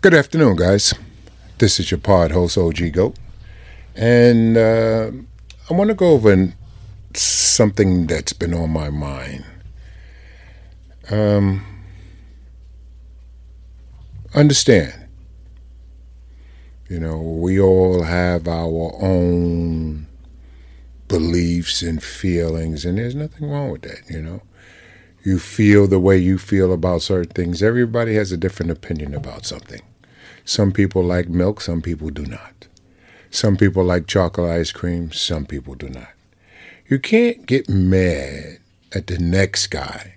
Good afternoon, guys. This is your pod host, OG Goat. And uh, I want to go over something that's been on my mind. Um, understand, you know, we all have our own beliefs and feelings, and there's nothing wrong with that, you know. You feel the way you feel about certain things. Everybody has a different opinion about something. Some people like milk, some people do not. Some people like chocolate ice cream, some people do not. You can't get mad at the next guy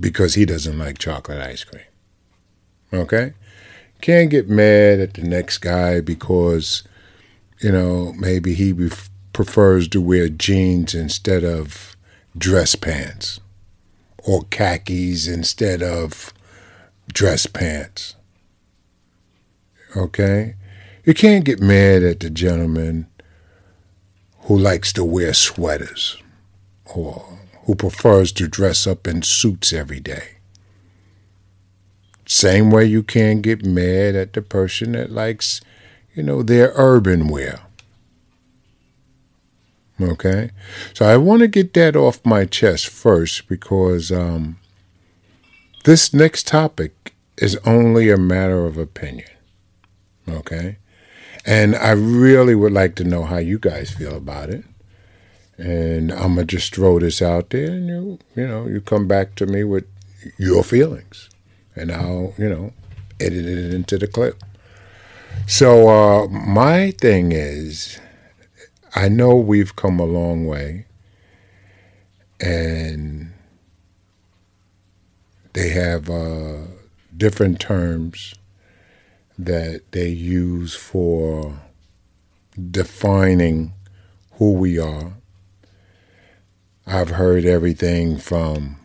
because he doesn't like chocolate ice cream. Okay? Can't get mad at the next guy because, you know, maybe he prefers to wear jeans instead of dress pants or khakis instead of dress pants. Okay? You can't get mad at the gentleman who likes to wear sweaters or who prefers to dress up in suits every day. Same way you can't get mad at the person that likes, you know, their urban wear. Okay? So I want to get that off my chest first because um, this next topic is only a matter of opinion. Okay? And I really would like to know how you guys feel about it. And I'm gonna just throw this out there, and you, you know, you come back to me with your feelings, and I'll, you know, edit it into the clip. So uh, my thing is, I know we've come a long way, and they have uh, different terms that they use for defining who we are. I've heard everything from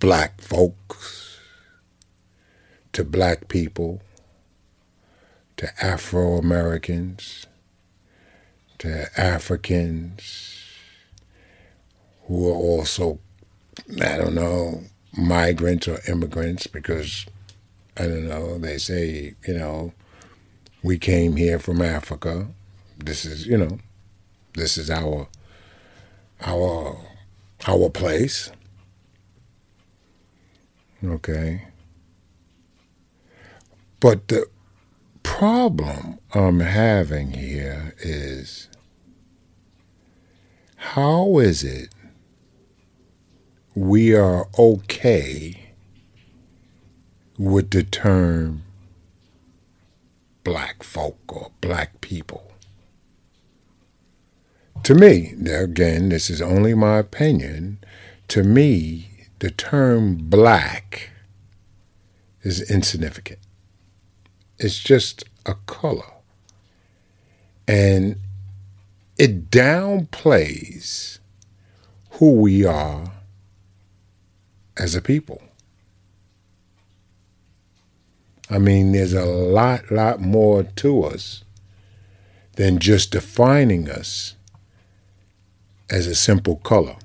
black folks to black people to Afro Americans to Africans who are also, I don't know, migrants or immigrants because I don't know, they say, you know, we came here from Africa. This is, you know, this is our our our place. Okay. But the problem I'm having here is how is it we are okay with the term black folk or black people. To me, again, this is only my opinion, to me, the term black is insignificant. It's just a color. And it downplays who we are as a people. I mean, there's a lot, lot more to us than just defining us as a simple color.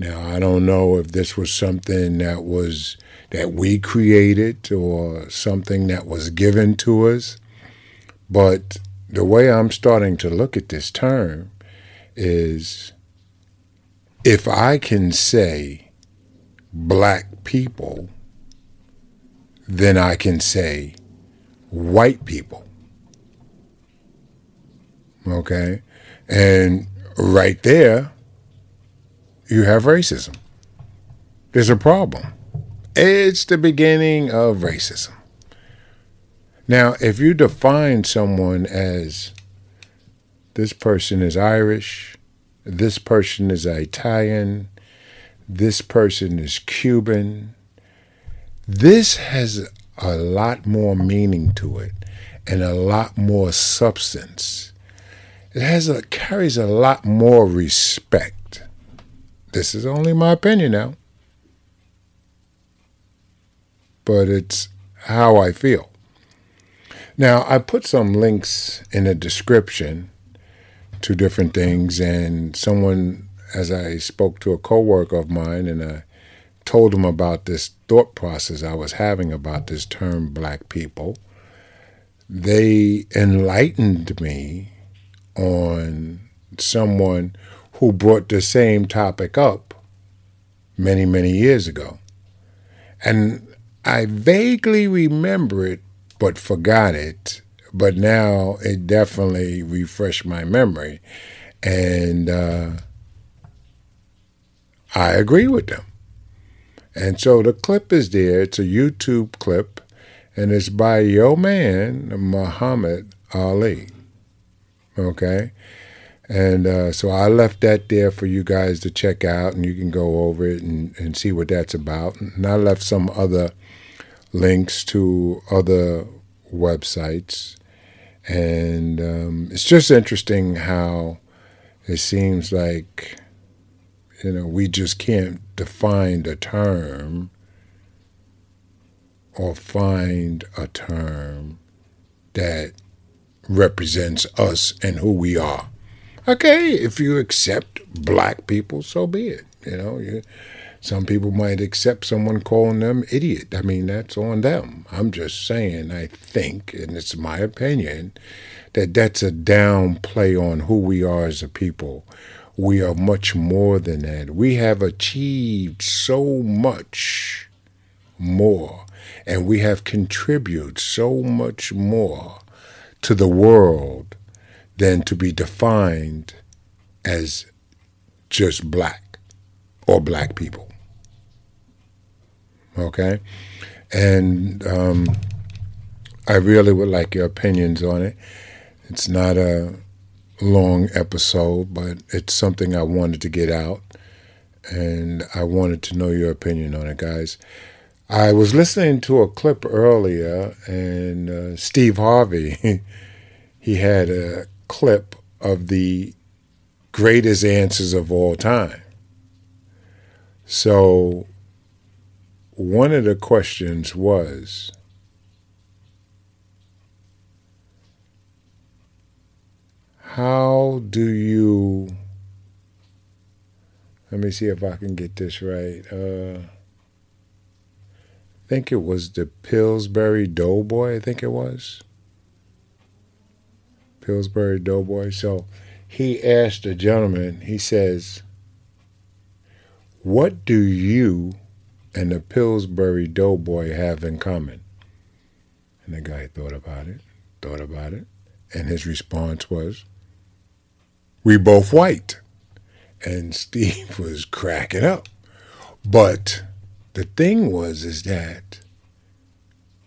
Now, I don't know if this was something that was that we created or something that was given to us, but the way I'm starting to look at this term is if I can say black people then I can say white people. Okay? And right there, you have racism. There's a problem. It's the beginning of racism. Now, if you define someone as this person is Irish, this person is Italian, this person is Cuban, this has a lot more meaning to it and a lot more substance. It has a carries a lot more respect. This is only my opinion now. But it's how I feel. Now, I put some links in the description to different things, and someone, as I spoke to a coworker of mine, and I told him about this thought process I was having about this term black people. they enlightened me on someone who brought the same topic up many, many years ago. And I vaguely remember it, but forgot it. But now it definitely refreshed my memory. And uh, I agree with them. And so the clip is there. It's a YouTube clip, and it's by your man, Muhammad Ali. Okay? And uh, so I left that there for you guys to check out, and you can go over it and, and see what that's about. And I left some other links to other websites. And um, it's just interesting how it seems like, you know, we just can't define a term or find a term that represents us and who we are. Okay, if you accept black people, so be it. You know, you, some people might accept someone calling them idiot. I mean, that's on them. I'm just saying, I think, and it's my opinion, that that's a downplay on who we are as a people. We are much more than that. We have achieved so much more, and we have contributed so much more to the world than to be defined as just black or black people. Okay? And um, I really would like your opinions on it. It's not a long episode, but it's something I wanted to get out. And I wanted to know your opinion on it, guys. I was listening to a clip earlier, and uh, Steve Harvey, he had a clip of the greatest answers of all time. So one of the questions was how do you let me see if I can get this right. Uh, I think it was the Pillsbury Doughboy, I think it was. Pillsbury Doughboy. So he asked a gentleman, he says, What do you and the Pillsbury Doughboy have in common? And the guy thought about it, thought about it, and his response was, We both white. And Steve was cracking up. But the thing was, is that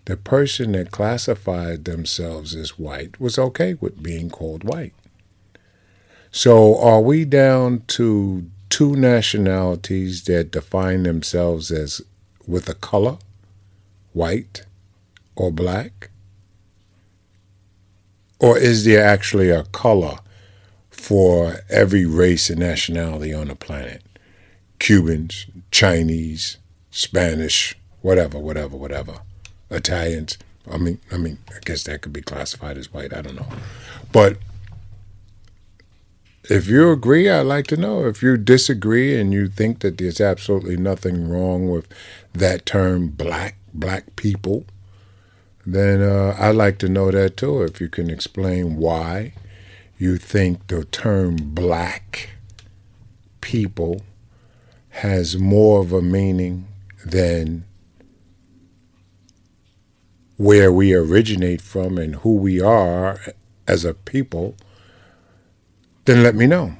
the person that classified themselves as white was okay with being called white. So are we down to two nationalities that define themselves as with a color, white or black? Or is there actually a color for every race and nationality on the planet? Cubans, Chinese, Spanish, whatever, whatever, whatever. Italians. I mean, I mean, I guess that could be classified as white. I don't know, but if you agree, I'd like to know. If you disagree and you think that there's absolutely nothing wrong with that term, black black people, then uh, I'd like to know that too. If you can explain why you think the term black people has more of a meaning than where we originate from and who we are as a people, then let me know.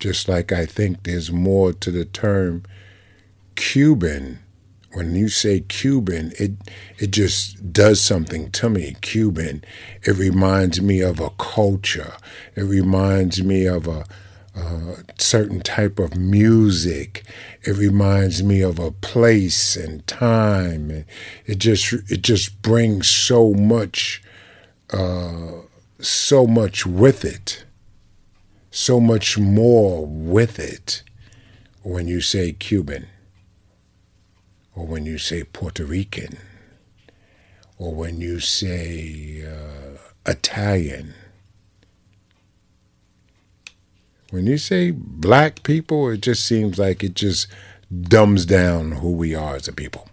Just like I think there's more to the term Cuban. When you say Cuban, it it just does something to me. Cuban, it reminds me of a culture. It reminds me of a uh, certain type of music. It reminds me of a place and time, and it just it just brings so much, uh, so much with it, so much more with it. When you say Cuban, or when you say Puerto Rican, or when you say uh, Italian When you say black people, it just seems like it just dumbs down who we are as a people.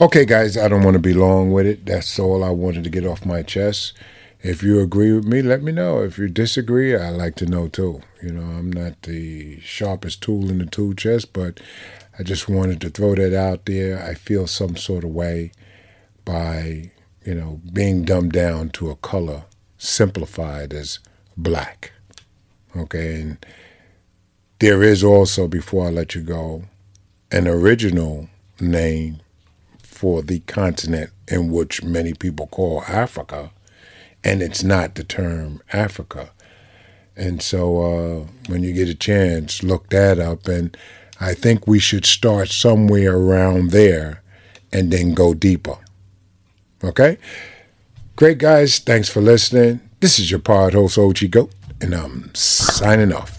Okay, guys, I don't want to be long with it. That's all I wanted to get off my chest. If you agree with me, let me know. If you disagree, I like to know too. You know, I'm not the sharpest tool in the tool chest, but I just wanted to throw that out there. I feel some sort of way by, you know, being dumbed down to a color simplified as black. Okay, and there is also, before I let you go, an original name for the continent in which many people call Africa, and it's not the term Africa. And so uh, when you get a chance, look that up. And I think we should start somewhere around there and then go deeper. Okay? Great, guys. Thanks for listening. This is your pod host, OG Goat, and I'm signing off.